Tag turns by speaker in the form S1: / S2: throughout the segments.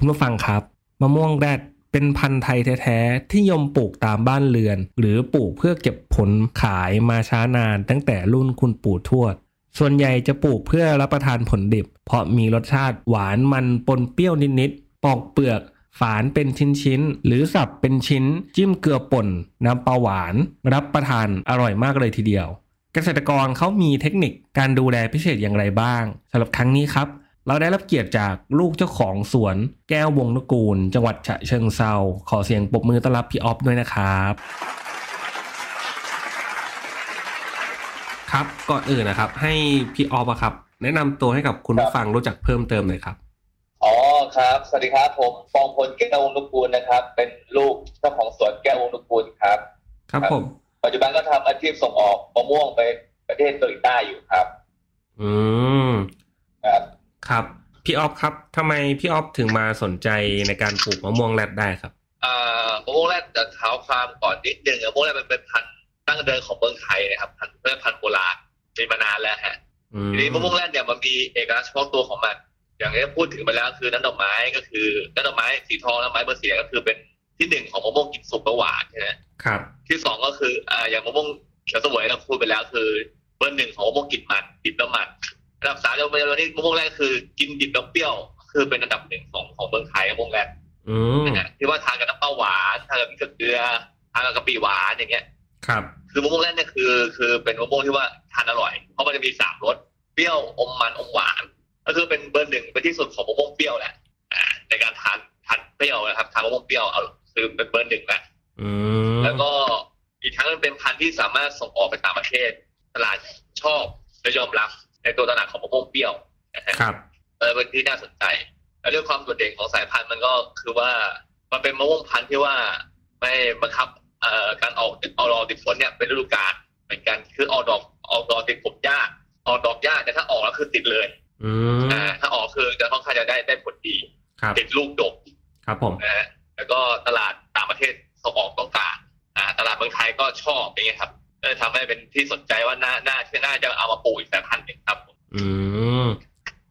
S1: คุณผู้ฟังครับ มะม่วงแรดเป็นพันธุ์ไทยแท้ๆ ที่ยมปลูกตามบ้านเรือน หรือปลูกเพื่อเก็บผลขายมาช้านานตั้งแต่รุ่นคุณปู่ทวด ส่วนใหญ่จะปลูกเพื่อรับประทานผลดิบ เพราะมีรสชาติหวานมันปนเปรี้ยวนิดๆ ปอกเปลือก ฝานเป็นชิ้นๆ หรือสับเป็นชิ้น จิ้มเกลือป่น น้ำปลาหวาน รับประทานอร่อยมากเลยทีเดียว เกษตรกรเขามีเทคนิคการดูแลพิเศษอย่างไรบ้างสำหรับครั้งนี้ครับ เราได้รับเกียรติจากลูกเจ้าของสวนแก้ววงนกูล จังหวัดฉะเชิงเซาขอเสียงปรบมือต้อนรับพี่ออฟด้วยนะครับครับก่อนอื่นนะครับ ให้พี่ออฟอะครับ แนะนำตัวให้กับคุณผู้ฟังรู้จักเพิ่มเติมหน่อยครับ
S2: อ๋อครับ สวัสดีครับผมปองพลแก้ววงนุกูลนะครับ เป็นลูกเจ้าของสวนแก้ววงนุกูลครับ
S1: ครับผม
S2: ปัจจุบันก็ทำอาชีพส่งออกมะม่วงไปประเทศเกาหลีใต้อยู่ครับ
S1: อืม
S2: ครับ
S1: ครับ พี่ออฟครับทำไมพี่ออฟถึงมาสนใจในการปลูกมะม่วงแรดได้ครับ
S2: อ่ามะม่วงแรดจะเท้าความก่อนนิดนึงมะม่วงแรดมันเป็นพันธุ์ตั้งเดิมของเมืองไทยนะครับพันธุ์เป็นพันธุ์โบราณมีมานานแล้วฮะ
S1: อืม
S2: ทีนี้มะม่วงแรดเนี่ยมันมีเอกลักษณ์เฉพาะตัวของมัน อย่างที่พูดถึงไปแล้วคือน้ำดอกไม้ก็คือน้ำดอกไม้สีทองน้ำไม้เบอร์เสียก็คือเป็นที่หนึ่งของมะม่วงกินสุกและหวานใช่ไหม
S1: ครับ
S2: ที่สองก็คืออ่าอย่างมะม่วงเขียวเสวยเราพูดไปแล้วคือ เบอร์หนึ่งของมะม่วงกลิ่นมันดิบแล้วมัน อันดับสามเราไปวันนี้มะม่วงแรกคือ กินดิบแล้วเปรี้ยว คือเป็นอันดับหนึ่งของของเมืองไทยมะม่วงแรก
S1: อืม
S2: นะฮะที่ว่าทานกับน้ำเปล่าหวานทานกับพริกเกลือทานกับกะปิหวานอย่างเงี้ย
S1: ครับ
S2: คือมะม่วงแรกเนี่ยคือ คือเป็นมะม่วงที่ว่าทานอร่อย เพราะมันจะมีสามรสเปรี้ยวอมมันอมหวาน ก็คือเป็นเบอร์หนึ่งเป็นที่สุดของมะม่วงเปรี้ยวแหละอ่าในการทานทานเปรี้ยวนะครับทานมะม่วงเปรี้ยวเอาคือเป็นเบอร์หนึ่งแหละ
S1: อืม
S2: แล้วก็อีกทั้งมันเป็นพันธุ์ที่สามารถส่งออกไปต่างประเทศ ตลาดชอบและยอมรับ ในตัวตลาดของมะม่วงเปรี้ยวนะฮะ
S1: ครับ
S2: เออเป็นที่น่าสนใจ แล้วเรื่องความโดดเด่นของสายพันธุ์มันก็คือว่ามันเป็นมะม่วงพันธุ์ที่ว่าไม่บังคับเอ่อการออกออกดอกติดผลเนี่ยเป็นฤดูกาลเหมือนกันคือออกดอกออกดอกติดผลยากออกดอกยากแต่ถ้าออกแล้วคือติดเลย
S1: อืม
S2: อ่าถ้าออกคือจะค่อนข้างจะได้ได้ผลดี
S1: ครับ
S2: ติดลูกดก
S1: ครับผม
S2: นะฮะแล้วก็ตลาดต่างประเทศส่งออกต้องการอ่าตลาดเมืองไทยก็ชอบอย่างเงี้ยครับก็เลยทำให้เป็นที่สนใจว่าน่าน่าที่น่าจะเอามาปลูกอีกสายพันธุ์หนึ่งครับผม
S1: อืม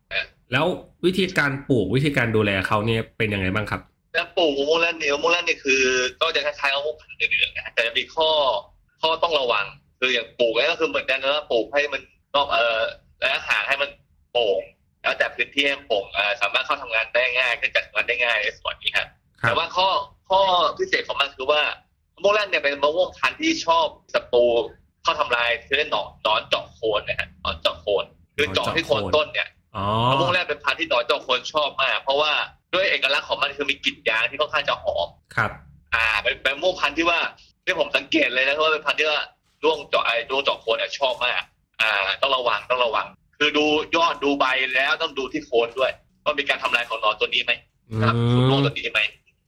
S2: เออ
S1: แล้ววิธีการปลูกวิธีการดูแลเขาเนี่ยเป็นยังไงบ้างครับ
S2: แล้วปลูกมะม่วงแล่นเนี่ยมะม่วงแล่นเนี่ยคือ ก็จะคล้ายๆมะม่วงพันธุ์อื่นๆนะฮะแต่จะมีข้อข้อต้องระวัง คืออย่างปลูกเนี่ยก็คือเหมือนกันนะว่าปลูกให้มันนอกเอ่อระยะห่างให้มันโปร่งแล้วแต่พื้นที่ให้มันโปร่งเอ่อสามารถเข้าทำงานได้ง่ายขึ้นจัดงานได้ง่ายในส่วนนี้ครับ
S1: ครั
S2: แต่
S1: บ
S2: ว่าข้อข้อพิเศษของมันคือว่ามะม่วงแรดเนี่ยเป็นมะม่วงพันธุ์ที่ชอบศัตรูเข้าทำลายคือเล่นหนอนหนอนเจาะโคนนะฮะหนอนเจาะโคน คือเจาะที่โคนต้นเนี่ย
S1: อ๋อ
S2: มะม่วงแรดเป็นพันธุ์ที่หนอนเจาะโคนชอบมาก เพราะว่าด้วยเอกลักษณ์ของมันคือมีกลิ่นยางที่ค่อนข้างจะหอม
S1: ครับ
S2: อ่าเป็นเป็นมะม่วงพันธุ์ที่ว่าที่ผมสังเกตเลยนะว่าเป็นพันธุ์ที่ว่าร่วงเจาะไอ้ร่วงเจาะโคนเนี่ยชอบมาก อ่า ต้องระวังต้องระวัง คือดูยอดดูใบแล้วต้องดูที่โคนด้วยว่ามีการทำลายของหนอนตัวนี้ไหม
S1: อื
S2: ครับคุณร่วง
S1: ม
S2: ตัวนี้ไหม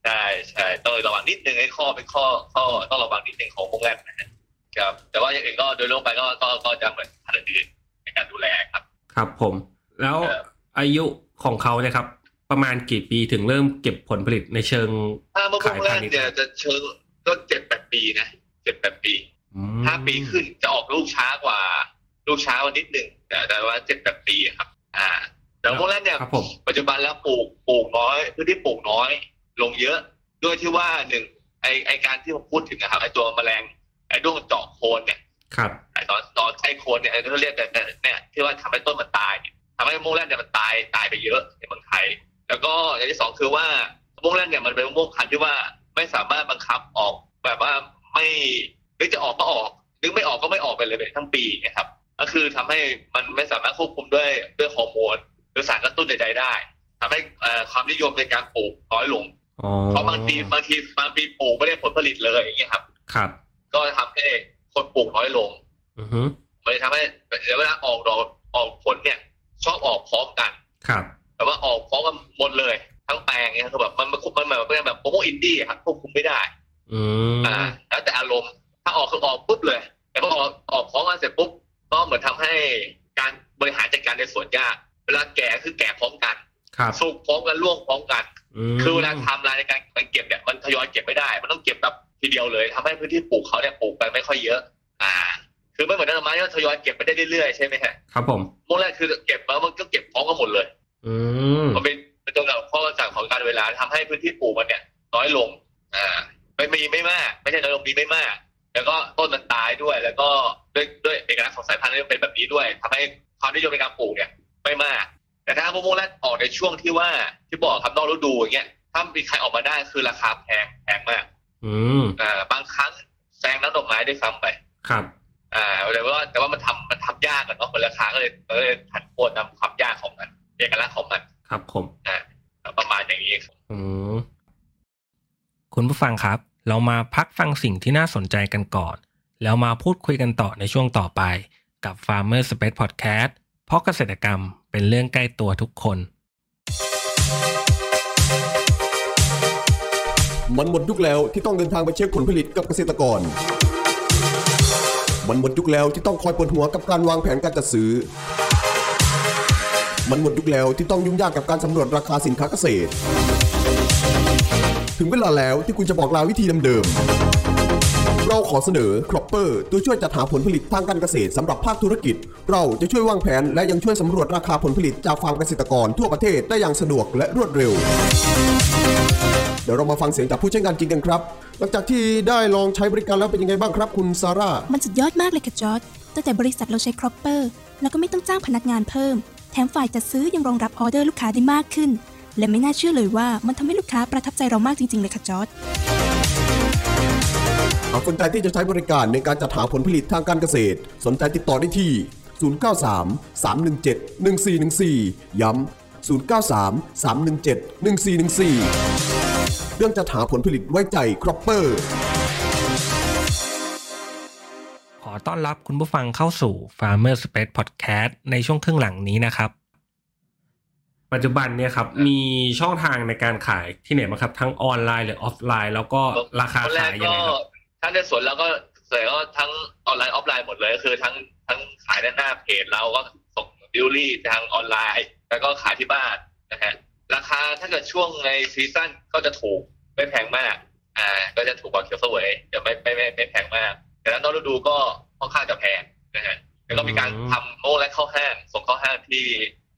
S2: ใช่ใช่ต้องระวังนิดนึงไอ้ข้อเป็นข้อข้อต้องระวังนิดนึงของพวกแรกนะครับแต่ว่าอย่างอื่นก็โดยรวมไปก็ก็ก็จะเหมือนพันธุ์อื่นใน การดูแลครับ
S1: ครับผม แล้ว
S2: เออ
S1: อายุของเขาเนี่ยครับ ประมาณกี่ปีถึงเริ่มเก็บผลผลิตในเชิง
S2: ถ้ามะม่วงแร
S1: ขายพากณิชย์
S2: เนี่ยจะเชิงก็เจ็ดแปดปีนะเจ็ดแปดปี
S1: อืม
S2: ห้าปีขึ้นจะออกลูกช้ากว่า ลูกช้ากว่านิดนึงแต่แต่ว่าเจ็ดแปดปีครับ อ่าแต่มะม่วงแรกเนี่ย
S1: ครับผม
S2: ปัจจุบันแล้วปลูกปลูกน้อยพื้นที่ปลูกน้อย ลงเยอะ ด้วยที่ว่าหนึ่งไอไอการที่ผมพูดถึงนะครับไอตัวแมลงไอด้วงเจาะโคนเนี่ย
S1: ครับ
S2: ไอตอนตอนใช้โคนเนี่ยไอที่เขาเรียกแต่แต่เนี่ยที่ว่าทำให้ต้นมันตายเนี่ยทำให้มะม่วงแรกเนี่ยมันตายตายไปเยอะในเมืองไทย แล้วก็อย่างที่สองคือว่ามะม่วงแรกเนี่ยมันเป็นมะม่วงพันธุ์ที่ว่าไม่สามารถบังคับออกแบบว่าไม่นึกจะออกก็ออกนึกไม่ออกก็ไม่ออกไปเลยทั้งปีนะครับ ก็คือทำให้มันไม่สามารถควบคุมด้วยด้วยฮอร์โมนหรือสารกระตุ้นใดๆได้ทำให้เอ่อความนิยมในการปลูกน้อยลง
S1: อ๋อ
S2: เพราะบางทีบางทีบางปีปลูกไม่ได้ผลผลิตเลยอย่างเงี้ยครับ
S1: ครับ
S2: ก็ทำให้ คนปลูกน้อยลง
S1: อือฮึ
S2: มันเลยทำให้เวลาออกดอกออกผลเนี่ย ชอบออกพร้อมกัน
S1: ครับ
S2: แต่ว่าออกพร้อมกันหมดเลย ทั้งแปลงเนี่ยคือแบบมันมันมันแบบเป็นแบบโปรโมอินดี้ครับควบคุมไม่ได้
S1: อืม
S2: อ่า แล้วแต่อารมณ์ถ้าออกคือออกปุ๊บเลย แต่พอออกออกพร้อมกันเสร็จปุ๊บก็เหมือนทำให้การบริหารจัดการในสวนยากเวลาแก่คือแก่พร้อมกัน
S1: ครับ
S2: สุกพร้อมกันร่วงพร้อมกัน
S1: ม
S2: คือเวลาไทำลายในการเก็บเนี่ยมันทยอยเก็บไม่ได้ มันต้องเก็บแบบ ทีเดียวเลยทำให้พื้นที่ปลูกเขาเนี่ยปลูกไปไม่ค่อยเยอะ อ่า คือไม่เหมือนต้นไม้ที่ทยอยเก็บไปได้เรื่อยๆใช่ไหมฮะ
S1: ครับผม
S2: โมงแรกคือเก็บแล้วมันก็เก็บพร้อมกันหมดเลย
S1: อืม
S2: มันเป็นเป็นตัวแบบข้อจากของการเวลาทำให้พื้นที่ปลูกมันเนี่ย น้อยลง อ่า ไม่มีไม่มาก ไม่ใช่น้อยลงมีไม่มาก แล้วก็ต้นมันตายด้วย แล้วก็ด้วยด้วยเอกลักษณ์ของสายพันธุ์ที่เป็นแบบนี้ด้วยทำให้ความนิยมในการปลูกเนี่ย ไม่มาก แต่ถ้ามะม่วงแรกออกในช่วงที่ว่าที่บอกครับนอกฤดูอย่างเงี้ยถ้ามีใครออกมาได้คือราคาแพงแพงมาก
S1: อืม
S2: อ่าบางครั้งแซงน้ำดอกไม้ด้วยซ้ำไป
S1: ครับ
S2: อ่าแต่ว่าแต่ว่ามันทำมันทำยากอะเนาะมันราคาก็เลยก็เลยผันผวนตามความยากของมันเอกลักษณ์ของมัน
S1: ครับผม
S2: ประมาณอย่างนี้
S1: อืมคุณผู้ฟังครับ เรามาพักฟังสิ่งที่น่าสนใจกันก่อน แล้วมาพูดคุยกันต่อในช่วงต่อไปกับ Farmer Space Podcast เพราะเกษตรกรรมเป็นเรื่องใกล้ตัวทุกคน
S3: มันหมดยุคแล้วที่ต้องเดินทางไปเช็คผลผลิตกับเกษตรกร มันหมดยุคแล้วที่ต้องคอยปวดหัวกับการวางแผนการจัดซื้อ มันหมดยุคแล้วที่ต้องยุ่งยากกับการสำรวจราคาสินค้าเกษตร ถึงเวลาแล้วที่คุณจะบอกลาวิธีเดิมๆเราขอเสนอ Cropper ตัวช่วยจัดหาผลผลิตทางการเกษตรสำหรับภาคธุรกิจ เราจะช่วยวางแผนและยังช่วยสำรวจราคาผลผลิตจากฟาร์มเกษตรกรทั่วประเทศได้อย่างสะดวกและรวดเร็ว ดี๋ยวเรามาฟังเสียงจากผู้ใช้งานจริงกันครับ หลังจากที่ได้ลองใช้บริการแล้วเป็นยังไงบ้างครับคุณซาร่า
S4: มันสุดยอดมากเลยค่ะจอร์ดตั้งแต่บริษัทเราใช้ครอปเปอร์แล้วก็ไม่ต้องจ้างพนักงานเพิ่ม แถมฝ่ายจัดซื้อยังรองรับออเดอร์ลูกค้าได้มากขึ้น และไม่น่าเชื่อเลยว่ามันทำให้ลูกค้าประทับใจเรามากจริงๆเลยค่ะจอร์ด
S3: หากสนใจที่จะใช้บริการในการจัดหาผลผลิตทางการเกษตร สนใจติดต่อได้ที่ 093 317 1414 ย้ำ093 317 1414 เรื่องจัดหาผลผลิตไว้ใจครอปเปอร์
S1: ขอต้อนรับคุณผู้ฟังเข้าสู่ Farmer Space Podcast ในช่วงครึ่งหลังนี้นะครับ ปัจจุบันเนี่ยครับมีช่องทางในการขายที่ไหนบ้างครับ ทั้งออนไลน์หรือออฟไลน์ แล้วก็ราคา
S2: คนแร
S1: ขากยยัง
S2: ก็
S1: ไงครับ
S2: ถ้าในสวนเราก็ส่วนใหญ่ก็ทั้งออนไลน์ออฟไลน์หมดเลยก็คือทั้งทั้งขายด้านหน้าเพจเราก็ส่งดิวลี่ทางออนไลน์ แล้วก็ขายที่บ้านนะฮะ ราคาถ้าเกิดช่วงใน season ก็จะถูกไม่แพงมากอ่า ก็จะถูกกว่าเขียวเสวยจะไม่ไม่ไม่ไม่แพงมาก แต่ถ้านอกฤดูก็ค่อนข้างจะแพงนะฮะแล้วก็มีการทำโม่และเข้าห้างส่งเข้าห้างที่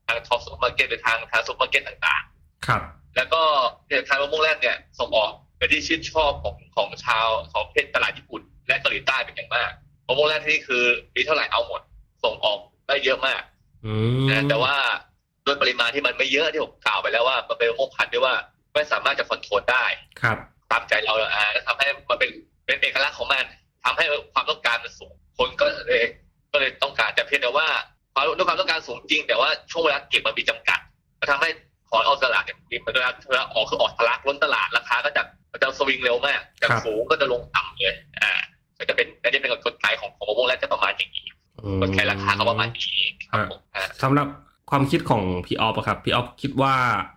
S2: ทางท็อปซุปเปอร์มาร์เก็ตหรือทางทางซุปเปอร์มาร์เก็ตต่างๆ
S1: ครับ
S2: แล้วก็เนี่ยทางมะม่วงแรดเนี่ยส่งออกเป็นที่ชื่นชอบของของชาวของประเทศตลาดญี่ปุ่น และเกาหลีใต้เป็นอย่างมากมะม่วงแรดที่คือมีเท่าไหร่เอาหมด ส่งออกได้เยอะมาก
S1: อืม
S2: นะแต่ว่า ด้วยปริมาณที่มันไม่เยอะที่ผมกล่าวไปแล้วว่ามันเป็นมะม่วงพันธุ์ที่ว่าไม่สามารถจะคอนโทรลได้
S1: ครับ
S2: ตามใจเราอ่าแล้วทำให้มันเป็นเป็นเอกลักษณ์ของมันทำให้ความต้องการมันสูงคนก็เลยก็เลยต้องการแต่เพียงแต่ว่าความด้วยความต้องการสูงจริง แต่ว่าช่วงเวลาเก็บมันมีจำกัดมันทำให้ของเอาตลาดเนี่ยมีเวลาเวลาออกคือออกทะลักล้นตลาดราคาก็จะมันจะสวิงเร็วมากจากสูงก็จะลงต่ำเลยอ่าก็จะเป็นอันนี้เป็นกลไกของของมะม่วงแรกจะประมาณอย่างนี้กลไกราคาก็ประมาณนี้ครับผมอ่า
S1: สำหรับ ความคิดของพี่ออฟอะครับพี่ออฟคิดว่า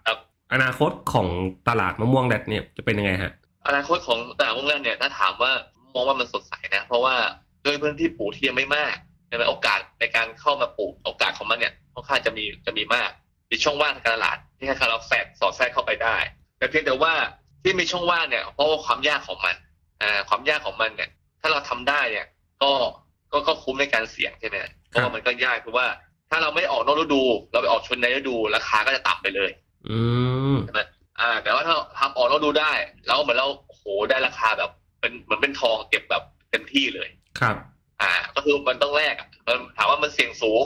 S2: ครับ
S1: อนาคตของตลาดมะม่วงแดดเนี่ยจะเป็นยังไงฮะ
S2: อนาคตของตลาดมะม่วงแรกเนี่ยถ้าถามว่ามองว่ามันสดใสนะ เพราะว่าด้วยพื้นที่ปลูกที่ยังไม่มากใช่ไหมโอกาสในการเข้ามาปลูกโอกาสของมันเนี่ยค่อนข้างจะมีจะมีมากมีช่องว่างทางการตลาดที่ให้เราแทรกสอดแทรกเข้าไปได้ แต่เพียงแต่ว่าที่มีช่องว่างเนี่ยเพราะว่าความยากของมันอ่าความยากของมันเนี่ย ถ้าเราทำได้เนี่ย ก็ก็ก็คุ้มในการเสี่ยงใช่ไหมเพราะว่ามันก็ยากคือว่า ถ้าเราไม่ออกนอกฤดู เราไปออกชนในฤดูราคาก็จะต่ำไปเลย
S1: อืม
S2: อ่า แต่ว่าถ้าทำออกนอกฤดูได้แล้วเหมือนเราโอ้โหได้ราคาแบบ เป็นเหมือนเป็นทองเก็บแบบเต็มที่เลย
S1: ครับ
S2: อ่า ก็คือมันต้องแลกอะมันถามว่ามันเสี่ยงสูง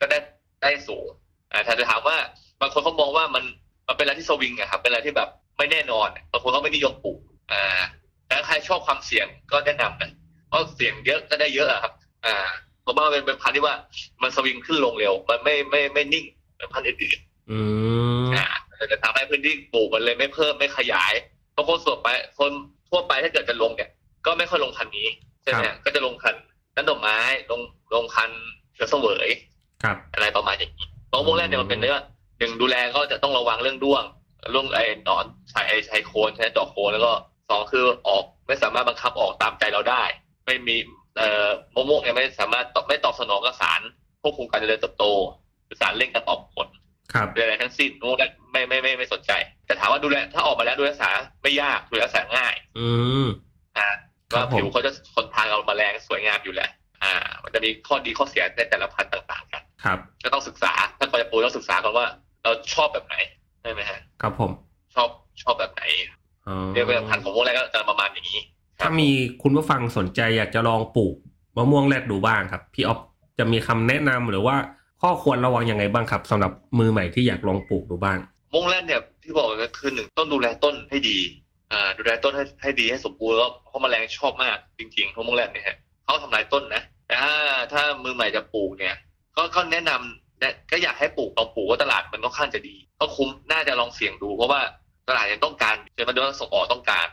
S2: ก็ได้ได้สูงอ่าถ้าจะถามว่าบางคนเขามองว่ามันมันเป็นอะไรที่สวิงอะครับเป็นอะไรที่แบบไม่แน่นอนอะบางคนเขาไม่นิยมปลูกอ่าแต่ถ้าใครชอบความเสี่ยงก็แนะนำนะเพราะเสี่ยงเยอะก็ได้เยอะอะครับ อ่า เพราะว่ามันเป็นพันธุ์ที่ว่ามันสวิงขึ้นลงเร็ว มันไม่ไม่ไม่นิ่งเหมือนพันธุ์อื่น
S1: อืม
S2: ๆอ่าแต่จะทำให้พื้นที่ปลูกมันเลยไม่เพิ่มไม่ขยายเพราะคนส่วนไปคนทั่วไปถ้าเกิดจะลงเนี่ย ก็ไม่ค่อยลงคันนี้ใช่ไหม
S1: ครับ
S2: ก็จะลงคันนั้นดอกไม้ลงลงคันเสือเสวย
S1: ครับ
S2: อะไรประมาณอย่างนี้เพราะมะม่วงแรกเนี่ยมันเป็นเนื้อหนึ่งดูแลก็จะต้องระวังเรื่องด้วงเรื่องไอ้หนอนใช้ไอ้ใช้โคนใช้ดอกโคนแล้วก็สองคือออกไม่สามารถบังคับออกตามใจเราได้ ไม่มีเอ่อ มะม่วงเนี่ยไม่สามารถตอบไม่ตอบสนองกับสารควบคุมการเจริญเติบโต หรือสารเร่งการออกผล
S1: ครับ
S2: หรืออะไรทั้งสิ้นมะม่วงแรกไม่ไม่ไม่ไม่สนใจ แต่ถามว่าดูแลถ้าออกมาแล้วดูแลรักษาไม่ยากดูแลรักษาง่าย
S1: อืม
S2: อ่า
S1: ครั
S2: ก็
S1: บผม
S2: ผิวเขาจะทนทานกับแมลงสวยงามอยู่แหละอ่า มันจะมีข้อดีข้อเสียในแต่ละพันธุ์ต่างๆ กัน
S1: ครับ
S2: ก็ต้องศึกษาถ้าก่อนจะปลูกต้องศึกษาก่อนว่า เราชอบแบบไหนใช่ไหมฮะ
S1: ครับผม
S2: ชอบชอบแบบไหน
S1: อ๋อ
S2: เรียกว่าพันธุ์ของพวกแรกก็ มี
S1: คุณผู้ฟังสนใจอยากจะลองปลูกมะม่วงแรดดูบ้างครับ พี่ออฟจะมีคำแนะนำหรือว่าข้อควรระวังยังไงบ้างครับสำหรับมือใหม่ที่อยากลองปลูกดูบ้าง
S2: ม่วงแรกเนี่ยที่บอกก็คือหนึ่งต้องดูแลต้นให้ดีอ่าดูแลต้นให้ให้ดีให้สมบูรณ์แล้วเพราะแมลงชอบมากจริงๆเพราะมงแรกเนี่ยฮะเขาทำลายต้นนะแต่ถ้าถ้ามือใหม่จะปลูกเนี่ยก็แนะนำแนะก็อยากให้ปลูกลองปลูกว่าตลาดมันก็ค่อนข้างจะดี ก็คุ้มน่าจะลองเสี่ยงดูเพราะว่าตลาดยังต้องการใช่ไหมดูว่าส่งออกต้องการ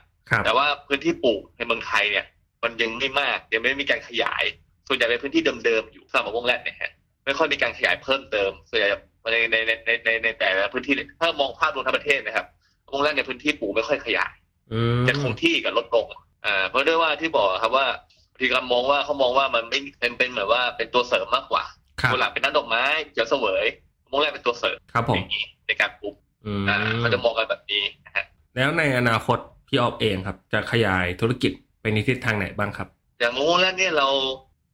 S2: แต่ว่าพื้นที่ปลูกในเมืองไทยเนี่ย มันยังไม่มากยังไม่มีการขยาย ส่วนใหญ่เป็นพื้นที่เดิมๆอยู่สำหรับมะม่วงแรดเนี่ยฮะไม่ค่อยมีการขยายเพิ่มเติมส่วนใหญ่ในในในในในในแต่ละพื้นที่เนี่ยถ้ามองภาพรวมทั้งประเทศนะครับมะม่วงแรดในพื้นที่ปลูกไม่ค่อยขยาย
S1: อืม
S2: จะคงที่กับลดลงอ่าเพราะด้วยว่าที่บอกครับว่าทีกรรมมองว่าเขามองว่ามันไม่เป็นเป็นเหมือนว่าเป็นตัวเสริมมากกว่า
S1: ครับ
S2: ตัวหลักเป็นน้ำดอกไม้เขียวเสวยมะม่วงแรดเป็นตัวเสริม
S1: ครับผม
S2: อย่างนี้ในการปลูก
S1: อืม
S2: อ่าเขาจะมองกันแบบนี้นะฮะ
S1: แล้วในอนาคต พี่ออฟเองครับ จะขยายธุรกิจไปในทิศทางไหนบ้างครับ
S2: อย่างมะม่วงแรดเนี่ยเรา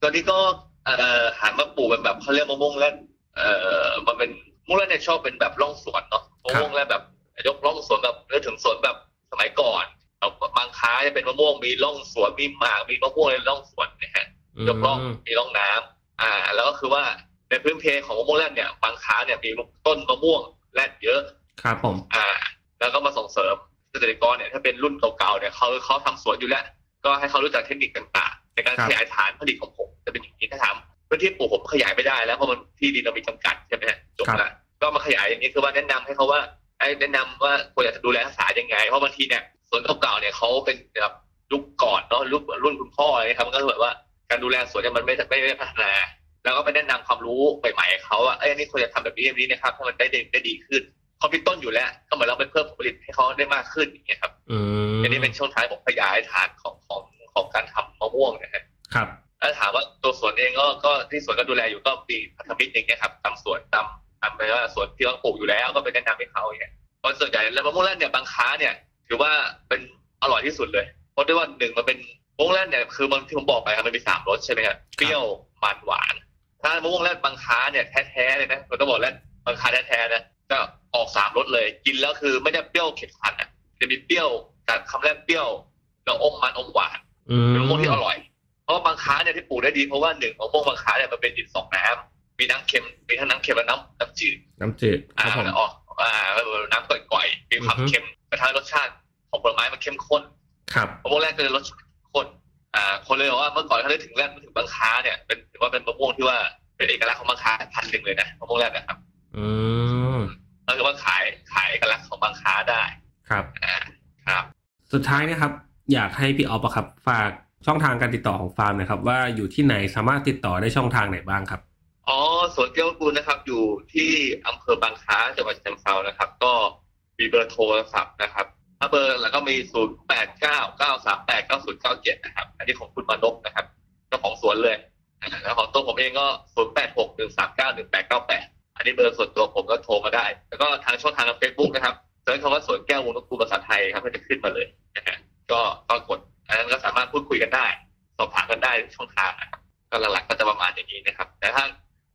S2: ตอนนี้ก็เอ่อหันมาปลูกเป็นแบบเขาเรียกมะม่วงแรดเอ่อมันเป็นมะม่วงแรดเนี่ยชอบเป็นแบบร่องสวนเนาะมะม่วงแรดแบบ ยกร่องสวนแบบเนื้อถึงสวนแบบสมัยก่อนเราบางค้าจะเป็นมะม่วงมีร่องสวนมีหมากมีมะม่วงในร่องสวนนะฮะยกร่องมีร่องน้ำอ่า แล้วก็คือว่าในพื้นเพของมะม่วงแรดเนี่ยบางค้าเนี่ยมีต้นมะม่วงแรดเยอะ
S1: ครับผม
S2: อ่า แล้วก็มาส่งเสริมเก ษตรกรเนี่ยถ้าเป็นรุ่นเก่าๆเนี่ยเขาเขาทำสวนอยู่แล้ว ก็ให้เขารู้จักเทคนิคต่างๆ ในการขยายฐานผลิตของผมจะเป็นอย่างนี้ถ้าถามพื้นที่ปลูกผมขยายไม่ได้แล้วเพราะมันที่ดินเรามีจำกัดใช่ไหมฮะจบละก็มาขยายอย่างนี้คือว่าแนะนำให้เขาว่าไอ้แนะนำว่าควรจะดูแลรักษายังไง เพราะบางทีเนี่ยสวนเก่าๆเนี่ยเขาเป็นแบบยุคก่อนเนาะรุ่นรุ่นคุณพ่ออะไรครับมันก็แบบว่าการดูแลสวนเนี่ยมันไม่ไม่ไม่พัฒนา แล้วก็ไปแนะนำความรู้ใหม่ๆให้เขาว่าเอ้ยอันนี้ควรจะทำแบบนี้แบบนี้นะครับถ้ามันได้ได้ได้ดีขึ้น เขามีต้นอยู่แล้ว ก็เหมือนเราไปเพิ่มผลผลิตให้เขาได้มากขึ้นอย่างเงี้ยครับ
S1: อืม
S2: อันนี้เป็นช่วงท้ายผมขยายฐานของของของการทำมะม่วงนะฮะ
S1: ครับ
S2: แล้วถามว่าตัวสวนเองก็ก็ที่สวนก็ดูแลอยู่ก็มีพันธมิตรอย่างเงี้ยครับตามสวนตามตามไปว่าสวนที่เขาปลูกอยู่แล้วก็ไปแนะนำให้เขาอย่างเงี้ยเพราะส่วนใหญ่แล้วมะม่วงแรดเนี่ยบางค้าเนี่ย ถือว่าเป็นอร่อยที่สุดเลย เพราะด้วยว่าหนึ่งมันเป็นมะม่วงแรดเนี่ยคือมันที่ผมบอกไปครับมันมีสามรสใช่ไหมครับเปรี้ยวมันหวาน ถ้ามะม่วงแรดบางค้าเนี่ยแท้ๆเลยนะเราต้องบอกแรดบางค้าแท้ๆนะจะ ออกสามรสเลย กินแล้วคือไม่ได้เปรี้ยวเข็ดขันอะจะมีเปรี้ยวจากคำแรกเปรี้ยวแล้วอมมันอมหวาน
S1: อืม
S2: เป็นมะม่วงที่อร่อย เพราะว่าบางค้าเนี่ยที่ปลูกได้ดีเพราะว่าหนึ่งมะม่วงบางค้าเนี่ยมันเป็นดินสองน้ำมีน้ำเค็มมีทั้งน้ำเค็มและน้ำน้ำจืด
S1: น้ำจืดค
S2: อ่า
S1: รับผม
S2: แล้วออกอ่าแล้วน้ำก่อยๆมีความ
S1: อือฮึ
S2: เค็มกระทำให้รสชาติของผลไม้มันเข้มข้น
S1: ครับ
S2: มะม่วงแรกก็เลยรสชาติข้นอ่าคนเลยบอกว่าเมื่อก่อนถ้าได้ถึงแรกถึงบางค้าเนี่ยเป็นถือว่าเป็นมะม่วงที่ว่าเป็นเอกลักษณ์ของบางค้าพันธุ์หนึ่งเลยนะมะม่วงแรกนะครับ
S1: อืม
S2: ก็คือ ว่าขายขายเอกลักษณ์ของบางค้าได้
S1: ครับ
S2: อ่าครับ
S1: สุดท้ายนะครับ อยากให้พี่ออฟอะครับฝากช่องทางการติดต่อของฟาร์มหนะครับ ว่าอยู่ที่ไหนสามารถติดต่อได้ช่องทางไหนบ้างครับ
S2: อ๋อสวนเกี้ยวกูลนะครับ อยู่ที่อำเภอบางคล้าจังหวัดเชียงรายนะครับ ก็มีเบอร์โทรศัพท์นะครับถ้าเบอร์แล้วก็มีศูนย์แปดเก้าเก้าสามแปดเก้าศูนย์เก้าเจ็ดนะครับ อันนี้ของคุณมานพนะครับเจ้าของสวนเลยอ่าแล้วของตัวผมเองก็ศูนย์แปดหกหนึ่งสามเก้าห นึ่งแปดเก้าแปดอันนี้เบอร์ส่วนตัวผมก็โทรมาได้ แล้วก็ทางช่องทางเฟซบุ๊กนะครับ search คำว่าสวนแก้ววงนกูภาษาไทยครับก็จะขึ้นมาเลยนะฮะก็ก็กดอันนั้นก็สามารถพูดคุยกันได้ สอบถามกันได้ช่องทางนะครับก็หลักๆก็จะประมาณอย่างนี้นะครับ แต่ถ้า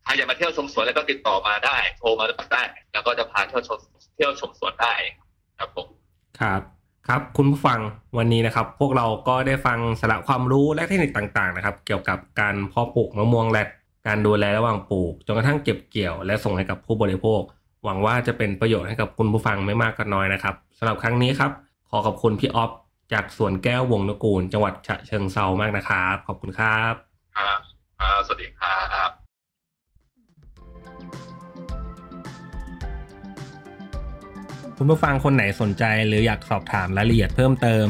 S2: ใครอยากมาเที่ยวชมสวนแล้วก็ติดต่อมาได้ โทรมาได้ แล้วก็จะพาเที่ยวชมเที่ยวชมสวนได้ครับผม
S1: ครับครับคุณผู้ฟังวันนี้นะครับ พวกเราก็ได้ฟังสาระความรู้และเทคนิคต่างๆนะครับ เกี่ยวกับการเพาะปลูกมะม่วงแรด การดูแลระหว่างปลูก จนกระทั่งเก็บเกี่ยวและส่งให้กับผู้บริโภค หวังว่าจะเป็นประโยชน์ให้กับคุณผู้ฟังไม่มากก็น้อยนะครับสำหรับครั้งนี้ครับขอขอบคุณพี่ออฟจากสวนแก้ววงนกูล จังหวัดฉะเชิงเซามากนะครับ ขอบคุณครับ
S2: ครับครับสวัสดีครับ
S1: คุณผู้ฟังคนไหนสนใจหรืออยากสอบถามรายละเอียดเพิ่มเติม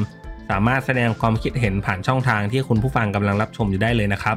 S1: สามารถแสดงความคิดเห็นผ่านช่องทางที่คุณผู้ฟังกำลังรับชมอยู่ได้เลยนะครับ